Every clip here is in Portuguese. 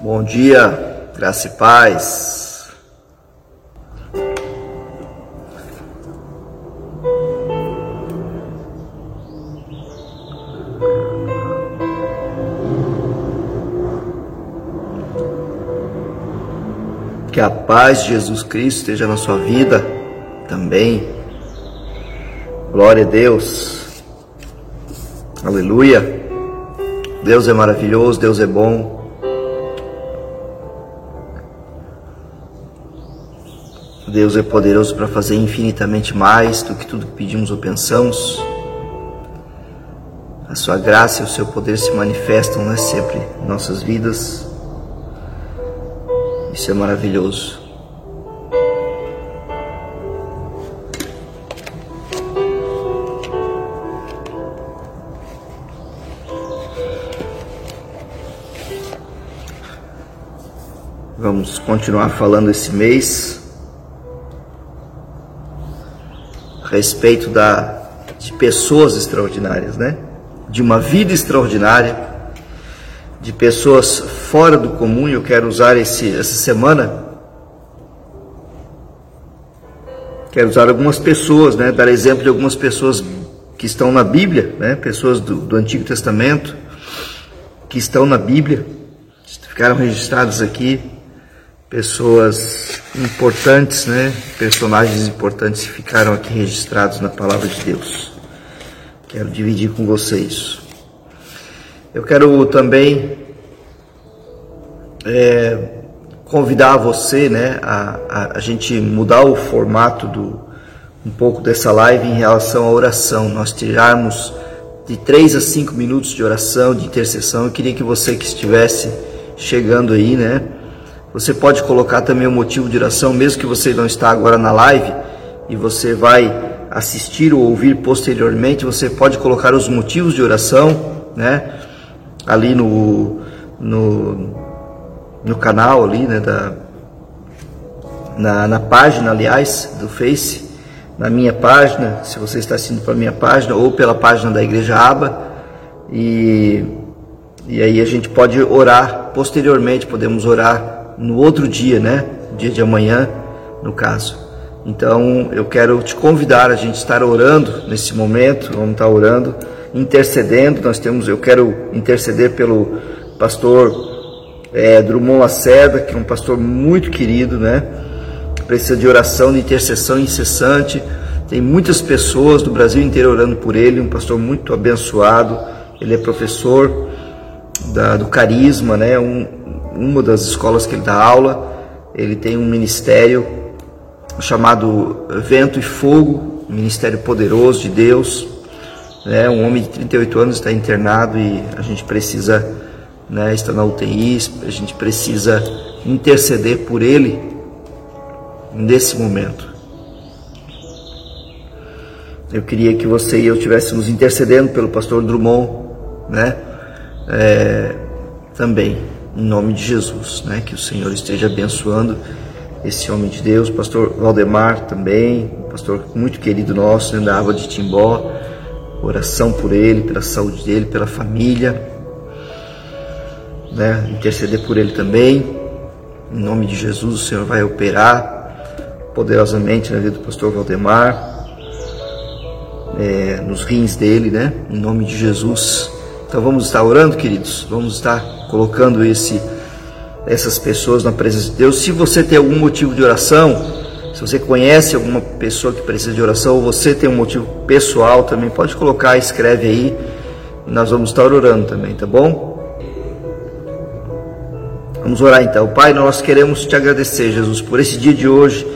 Bom dia, graça e paz. Que a paz de Jesus Cristo esteja na sua vida também. Glória a Deus. Aleluia. Deus é maravilhoso, Deus é bom. Deus é poderoso para fazer infinitamente mais do que tudo que pedimos ou pensamos. A sua graça e o seu poder se manifestam né, sempre em nossas vidas. Isso é maravilhoso. Vamos continuar falando esse mês respeito da, de pessoas extraordinárias, né? De uma vida extraordinária, de pessoas fora do comum. Eu quero usar esse, essa semana, quero usar algumas pessoas, né? Dar exemplo de algumas pessoas que estão na Bíblia, né? Pessoas do, do Antigo Testamento que estão na Bíblia, ficaram registradas aqui pessoas importantes, né? Personagens importantes que ficaram aqui registrados na palavra de Deus. Quero dividir com vocês. Eu quero também é, convidar você, né, a, a, a, gente mudar o formato do um pouco dessa live em relação à oração. Nós tirarmos de 3 a 5 minutos de oração, de intercessão. Eu queria que você que estivesse chegando aí, né, você pode colocar também o motivo de oração, mesmo que você não está agora na live e você vai assistir ou ouvir posteriormente, você pode colocar os motivos de oração, né? Ali no, no, no canal ali, né? Da, na, na página, aliás, do Face, na minha página, se você está assistindo pela minha página ou pela página da Igreja Aba, e, e aí a gente pode orar posteriormente, podemos orar no outro dia, né? Dia de amanhã, no caso. Então eu quero te convidar a gente estar orando nesse momento, vamos estar orando, intercedendo. Nós temos, eu quero interceder pelo pastor é, Drummond Lacerda, que é um pastor muito querido, né? Precisa de oração, de intercessão incessante. Tem muitas pessoas do Brasil inteiro orando por ele, um pastor muito abençoado. Ele é professor da, do Carisma, né? Um, uma das escolas que ele dá aula, ele tem um ministério chamado Vento e Fogo, ministério poderoso de Deus. Né? Um homem de 38 anos está internado e a gente precisa, né, está na UTI, a gente precisa interceder por ele nesse momento. Eu queria que você e eu estivéssemos intercedendo pelo pastor Drummond, né? É, também em nome de Jesus, né? Que o Senhor esteja abençoando esse homem de Deus, pastor Valdemar também, pastor muito querido nosso, né, da Água de Timbó, oração por ele, pela saúde dele, pela família, né? Interceder por ele também, em nome de Jesus, o Senhor vai operar poderosamente na vida do pastor Valdemar, é, nos rins dele, né? Em nome de Jesus. Então vamos estar orando, queridos, vamos estar colocando esse, essas pessoas na presença de Deus. Se você tem algum motivo de oração, se você conhece alguma pessoa que precisa de oração, ou você tem um motivo pessoal também, pode colocar, escreve aí, nós vamos estar orando também, tá bom? Vamos orar então. Pai, nós queremos te agradecer, Jesus, por esse dia de hoje.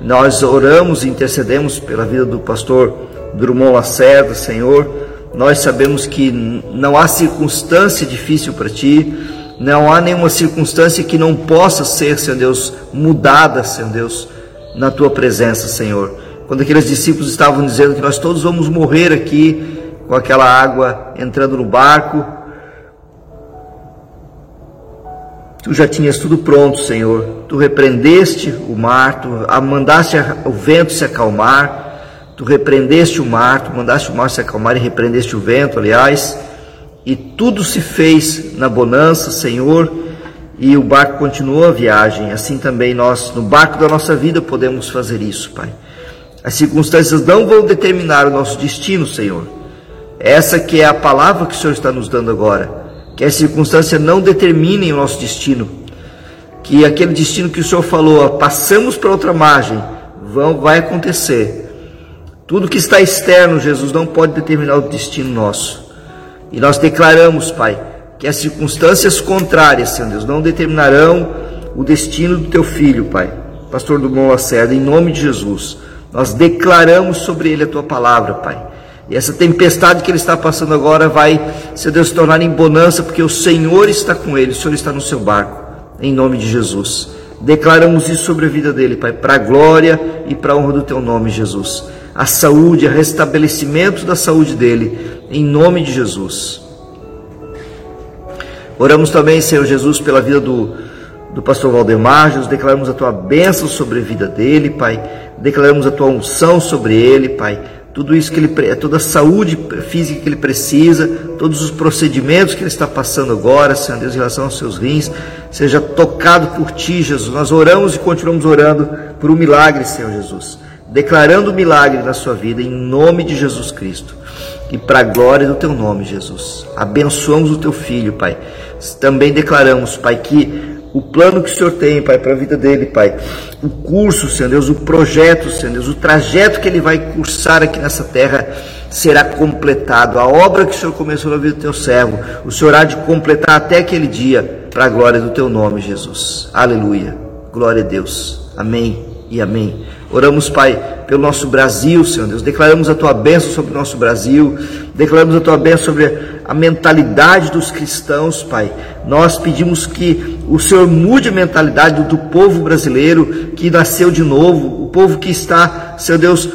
Nós oramos e intercedemos pela vida do pastor Drummond Lacerda, Senhor nós sabemos que não há circunstância difícil para ti, não há nenhuma circunstância que não possa ser, Senhor Deus, mudada, Senhor Deus, na tua presença, Senhor. Quando aqueles discípulos estavam dizendo que nós todos vamos morrer aqui com aquela água entrando no barco, tu já tinhas tudo pronto, Senhor. Tu repreendeste o mar, tu mandaste o vento se acalmar Tu repreendeste o mar, tu mandaste o mar se acalmar e repreendeste o vento, aliás, e tudo se fez na bonança, Senhor, e o barco continua a viagem. Assim também nós, no barco da nossa vida, podemos fazer isso, Pai. As circunstâncias não vão determinar o nosso destino, Senhor. Essa que é a palavra que o Senhor está nos dando agora. Que as circunstâncias não determinem o nosso destino. Que aquele destino que o Senhor falou, passamos para outra margem, vão, vai acontecer. Tudo que está externo, Jesus, não pode determinar o destino nosso. E nós declaramos, Pai, que as circunstâncias contrárias, Senhor Deus, não determinarão o destino do teu filho, Pai. Pastor Bom Lacerda, em nome de Jesus, nós declaramos sobre ele a tua palavra, Pai. E essa tempestade que ele está passando agora vai, Senhor Deus, se tornar em bonança, porque o Senhor está com ele, o Senhor está no seu barco, em nome de Jesus. Declaramos isso sobre a vida dele, Pai, para a glória e para a honra do teu nome, Jesus. A saúde, o restabelecimento da saúde dele, em nome de Jesus. Oramos também, Senhor Jesus, pela vida do, do pastor Valdemar, nós declaramos a tua bênção sobre a vida dele, Pai. Declaramos a tua unção sobre ele, Pai. Tudo isso que ele, toda a saúde física que ele precisa, todos os procedimentos que ele está passando agora, Senhor Deus, em relação aos seus rins, seja tocado por ti, Jesus. Nós oramos e continuamos orando por um milagre, Senhor Jesus. Declarando o milagre na sua vida, em nome de Jesus Cristo e para a glória do teu nome, Jesus. Abençoamos o teu filho, Pai. Também declaramos, Pai, que o plano que o Senhor tem, Pai, para a vida dele, Pai, o curso, Senhor Deus, o projeto, Senhor Deus, o trajeto que ele vai cursar aqui nessa terra será completado. A obra que o Senhor começou na vida do teu servo, o Senhor há de completar até aquele dia, para a glória do teu nome, Jesus. Aleluia. Glória a Deus. Amém e amém. Oramos, Pai, pelo nosso Brasil, Senhor Deus. Declaramos a tua bênção sobre o nosso Brasil. Declaramos a tua bênção sobre a mentalidade dos cristãos, Pai. Nós pedimos que o Senhor mude a mentalidade do povo brasileiro que nasceu de novo, o povo que está, Senhor Deus,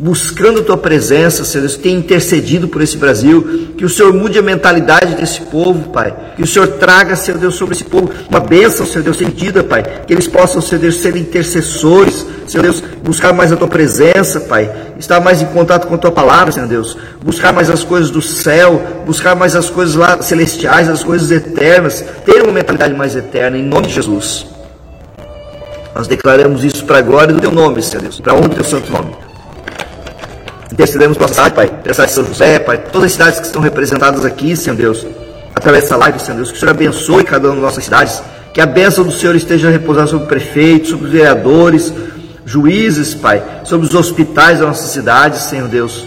buscando a tua presença, Senhor Deus, tem intercedido por esse Brasil, que o Senhor mude a mentalidade desse povo, Pai, que o Senhor traga, Senhor Deus, sobre esse povo uma bênção, Senhor Deus, sentida, Pai, que eles possam, Senhor Deus, ser intercessores, Senhor Deus, buscar mais a tua presença, Pai, estar mais em contato com a tua palavra, Senhor Deus, buscar mais as coisas do céu, buscar mais as coisas lá celestiais, as coisas eternas, ter uma mentalidade mais eterna, em nome de Jesus. Nós declaramos isso para a glória do teu nome, Senhor Deus, para honra do teu santo nome. Intercedemos pela cidade, Pai, pela cidade de São José, Pai, todas as cidades que estão representadas aqui, Senhor Deus, através dessa live, Senhor Deus, que o Senhor abençoe cada uma das nossas cidades, que a bênção do Senhor esteja repousada sobre prefeitos, sobre vereadores, juízes, Pai, sobre os hospitais da nossa cidade, Senhor Deus.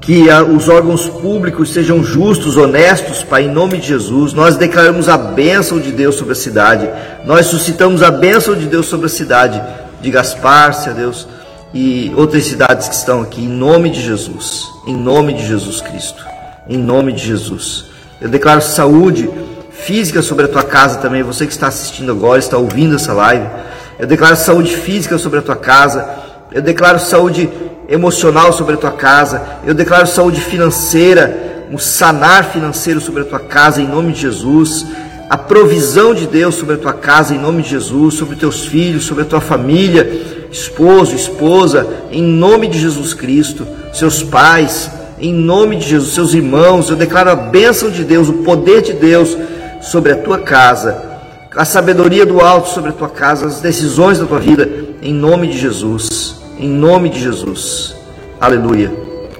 Que os órgãos públicos sejam justos, honestos, Pai, em nome de Jesus. Nós declaramos a bênção de Deus sobre a cidade. Nós suscitamos a bênção de Deus sobre a cidade. De Gaspar, Senhor Deus e outras cidades que estão aqui, em nome de Jesus, em nome de Jesus Cristo, em nome de Jesus. Eu declaro saúde física sobre a tua casa também, você que está assistindo agora, está ouvindo essa live. Eu declaro saúde física sobre a tua casa, eu declaro saúde emocional sobre a tua casa, eu declaro saúde financeira, um sanar financeiro sobre a tua casa, em nome de Jesus. A provisão de Deus sobre a tua casa, em nome de Jesus, sobre teus filhos, sobre a tua família, esposo, esposa, em nome de Jesus Cristo, seus pais, em nome de Jesus, seus irmãos, eu declaro a bênção de Deus, o poder de Deus sobre a tua casa, a sabedoria do alto sobre a tua casa, as decisões da tua vida, em nome de Jesus, em nome de Jesus. Aleluia.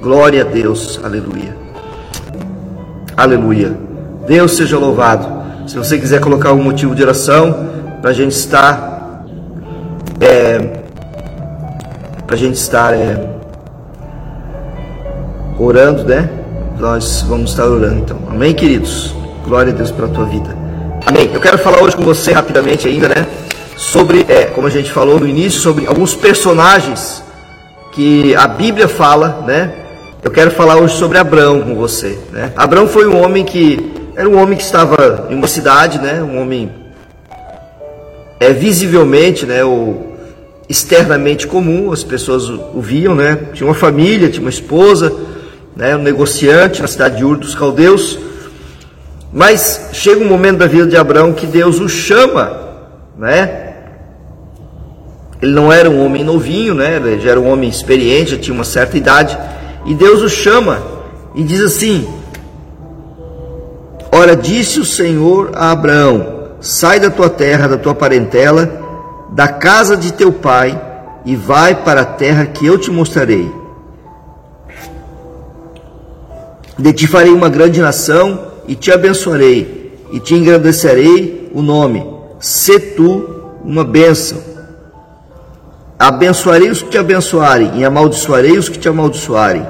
Glória a Deus. Aleluia. Aleluia. Deus seja louvado. Se você quiser colocar um motivo de oração para a gente estar é, para a gente estar é, orando, né? Nós vamos estar orando então. Amém, queridos? Glória a Deus pela tua vida. Amém. Eu quero falar hoje com você rapidamente ainda, né? Sobre, é, como a gente falou no início, sobre alguns personagens que a Bíblia fala, né? Eu quero falar hoje sobre Abraão com você, né? Abraão foi um homem que era um homem que estava em uma cidade, né? Um homem é visivelmente, né? O externamente comum, as pessoas o viam, né? Tinha uma família, tinha uma esposa, né? um negociante na cidade de Ur dos Caldeus. Mas chega um momento da vida de Abraão que Deus o chama, né? Ele não era um homem novinho, né? Ele já era um homem experiente, já tinha uma certa idade, e Deus o chama e diz assim: Ora, disse o Senhor a Abraão: Sai da tua terra, da tua parentela, da casa de teu pai, e vai para a terra que eu te mostrarei. De ti farei uma grande nação, e te abençoarei, e te engrandecerei o nome. Se tu uma bênção. Abençoarei os que te abençoarem, e amaldiçoarei os que te amaldiçoarem.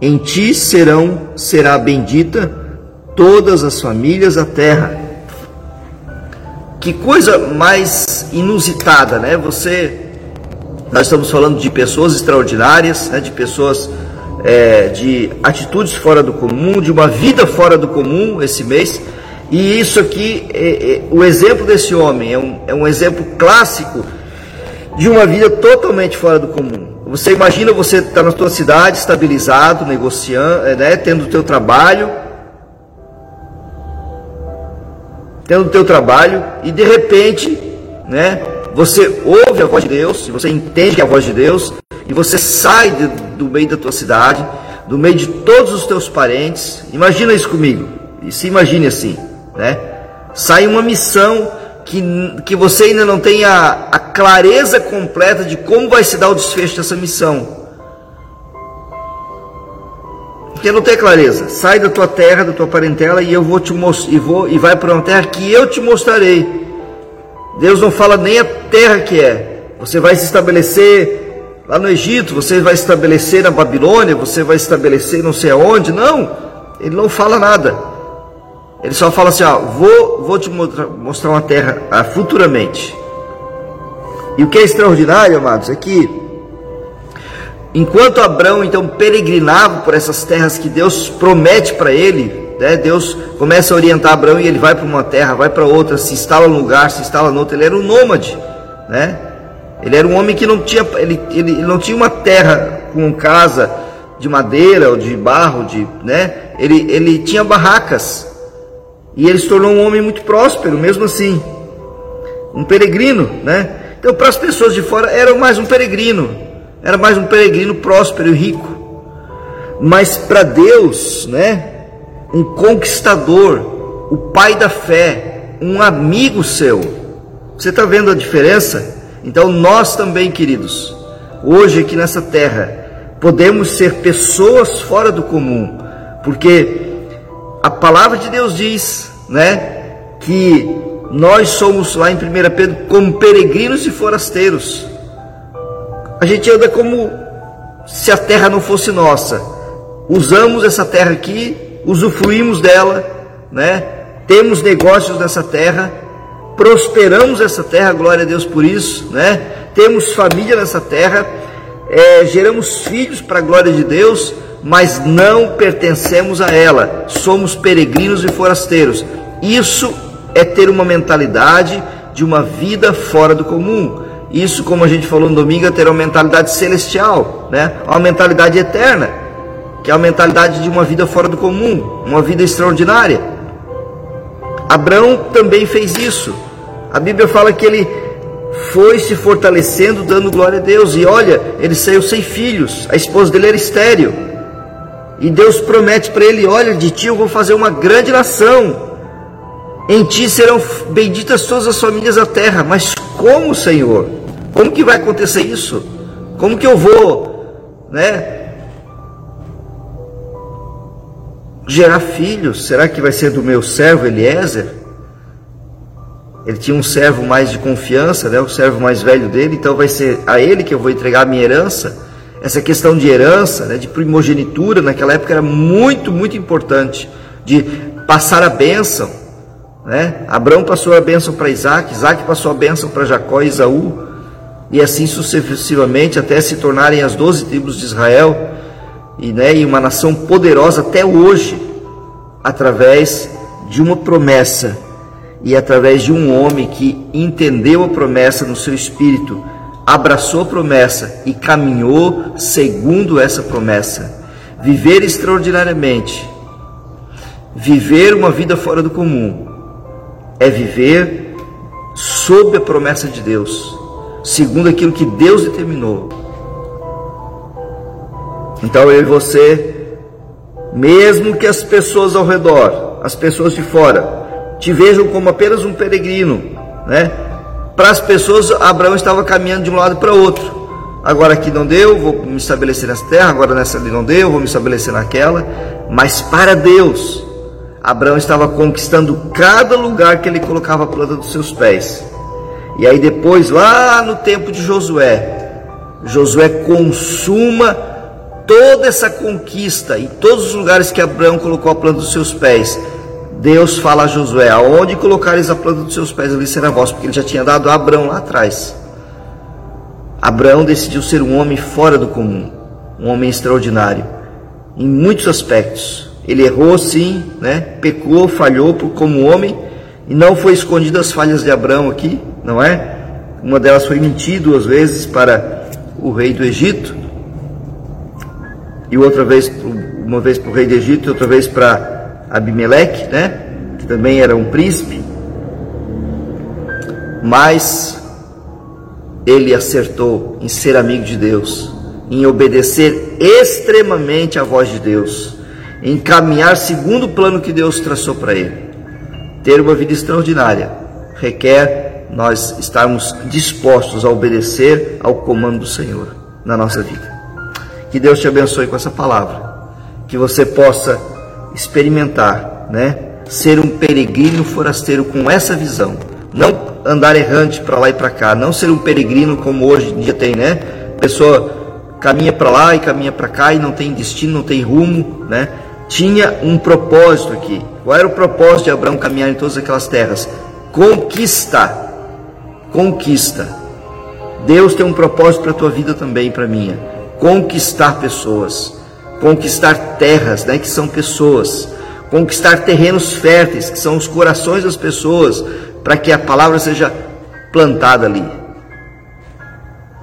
Em ti serão, será bendita todas as famílias da terra. Que coisa mais inusitada, né? Você, nós estamos falando de pessoas extraordinárias, né? de pessoas é, de atitudes fora do comum, de uma vida fora do comum esse mês. E isso aqui, é, é, o exemplo desse homem é um, é um exemplo clássico de uma vida totalmente fora do comum. Você imagina você estar tá na sua cidade, estabilizado, negociando, né, tendo o teu trabalho, tendo o teu trabalho e de repente, né, você ouve a voz de Deus, você entende que é a voz de Deus e você sai de, do meio da tua cidade, do meio de todos os teus parentes. Imagina isso comigo. E se imagine assim, né? Sai uma missão que, que você ainda não tem a, a clareza completa de como vai se dar o desfecho dessa missão. Porque não tem clareza. Sai da tua terra, da tua parentela e eu vou te mostrar e vou e vai para uma terra que eu te mostrarei. Deus não fala nem a terra que é. Você vai se estabelecer lá no Egito, você vai se estabelecer na Babilônia, você vai se estabelecer não sei aonde. Não, ele não fala nada. Ele só fala assim: ó, vou, vou te mostrar uma terra ah, futuramente. E o que é extraordinário, amados, é que Enquanto Abraão então peregrinava por essas terras que Deus promete para ele, né, Deus começa a orientar Abraão e ele vai para uma terra, vai para outra, se instala num lugar, se instala no outro. Ele era um nômade, né? Ele era um homem que não tinha, ele, ele, ele não tinha uma terra com casa de madeira ou de barro, de, né? Ele, ele tinha barracas e ele se tornou um homem muito próspero, mesmo assim, um peregrino, né? Então, para as pessoas de fora, era mais um peregrino, era mais um peregrino próspero e rico. Mas para Deus, né, um conquistador, o pai da fé, um amigo seu. Você está vendo a diferença? Então nós também, queridos, hoje aqui nessa terra, podemos ser pessoas fora do comum, porque a palavra de Deus diz, né, que nós somos lá em 1 Pedro como peregrinos e forasteiros. A gente anda como se a terra não fosse nossa. Usamos essa terra aqui, usufruímos dela, né? Temos negócios nessa terra, prosperamos essa terra, glória a Deus por isso, né? Temos família nessa terra, é, geramos filhos para a glória de Deus, mas não pertencemos a ela. Somos peregrinos e forasteiros. Isso é ter uma mentalidade de uma vida fora do comum. Isso, como a gente falou no domingo, é ter uma mentalidade celestial, né? uma mentalidade eterna, que é a mentalidade de uma vida fora do comum, uma vida extraordinária. Abraão também fez isso. A Bíblia fala que ele foi se fortalecendo, dando glória a Deus. E olha, ele saiu sem filhos, a esposa dele era estéreo. E Deus promete para ele: Olha, de ti eu vou fazer uma grande nação. Em ti serão benditas todas as famílias da terra. Mas como, Senhor? Como que vai acontecer isso? Como que eu vou, né? Gerar filhos? Será que vai ser do meu servo Eliezer? Ele tinha um servo mais de confiança, né? O servo mais velho dele, então vai ser a ele que eu vou entregar a minha herança. Essa questão de herança, né, de primogenitura, naquela época era muito, muito importante, de passar a bênção. Né? Abraão passou a bênção para Isaac, Isaac passou a bênção para Jacó e Isaú e assim sucessivamente até se tornarem as doze tribos de Israel e, né, e uma nação poderosa até hoje, através de uma promessa e através de um homem que entendeu a promessa no seu espírito, abraçou a promessa e caminhou segundo essa promessa. Viver extraordinariamente, viver uma vida fora do comum, é viver sob a promessa de Deus segundo aquilo que Deus determinou. Então eu e você, mesmo que as pessoas ao redor as pessoas de fora te vejam como apenas um peregrino, né? Para as pessoas, Abraão estava caminhando de um lado para outro. Agora aqui não deu, vou me estabelecer nessa terra, agora nessa ali não deu, vou me estabelecer naquela. Mas para Deus, Abraão estava conquistando cada lugar que ele colocava a planta dos seus pés. E aí depois, lá no tempo de Josué, Josué consuma toda essa conquista em todos os lugares que Abraão colocou a planta dos seus pés. Deus fala a Josué: aonde colocares a planta dos seus pés, ali será vosso, porque ele já tinha dado a Abraão lá atrás. Abraão decidiu ser um homem fora do comum, um homem extraordinário, em muitos aspectos. Ele errou sim, né? pecou, falhou como homem, e não foi escondido as falhas de Abraão aqui, não é? Uma delas foi mentir duas vezes para o rei do Egito, e outra vez, uma vez para o rei do Egito e outra vez para Abimeleque, né? Que também era um príncipe. Mas ele acertou em ser amigo de Deus, em obedecer extremamente à voz de Deus, em caminhar segundo o plano que Deus traçou para ele. Ter uma vida extraordinária requer nós estarmos dispostos a obedecer ao comando do Senhor na nossa vida. Que Deus te abençoe com essa palavra, que você possa experimentar, né? Ser um peregrino forasteiro com essa visão, não andar errante para lá e para cá, não ser um peregrino como hoje em dia tem, né? Pessoa caminha para lá e caminha para cá e não tem destino, não tem rumo, né? Tinha um propósito aqui. Qual era o propósito de Abraão caminhar em todas aquelas terras? Conquista. Conquista. Deus tem um propósito para a tua vida também, para a minha. Conquistar pessoas conquistar terras, né, que são pessoas, conquistar terrenos férteis, que são os corações das pessoas, para que a palavra seja plantada ali.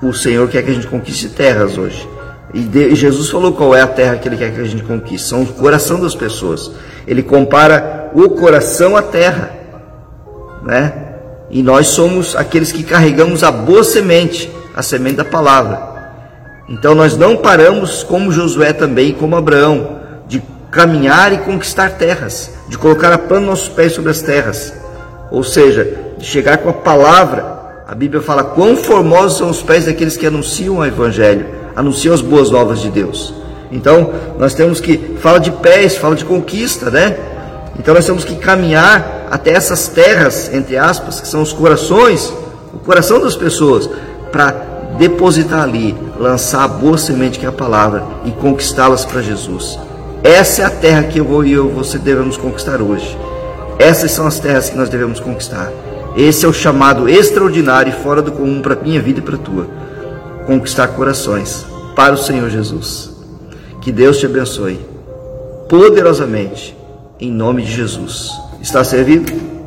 O Senhor quer que a gente conquiste terras hoje. E Jesus falou qual é a terra que Ele quer que a gente conquiste. São o coração das pessoas. Ele compara o coração à terra, né? E nós somos aqueles que carregamos a boa semente, a semente da palavra. Então nós não paramos como Josué também, como Abraão, de caminhar e conquistar terras, de colocar a plano nossos pés sobre as terras. Ou seja, de chegar com a palavra. A Bíblia fala quão formosos são os pés daqueles que anunciam o evangelho, anunciam as boas novas de Deus. Então, nós temos que fala de pés, fala de conquista, né? Então nós temos que caminhar até essas terras, entre aspas, que são os corações, o coração das pessoas, para depositar ali, lançar a boa semente que é a palavra e conquistá-las para Jesus. Essa é a terra que eu vou e eu você devemos conquistar hoje. Essas são as terras que nós devemos conquistar. Esse é o chamado extraordinário e fora do comum para minha vida e para tua. Conquistar corações para o Senhor Jesus. Que Deus te abençoe poderosamente em nome de Jesus. Está servido?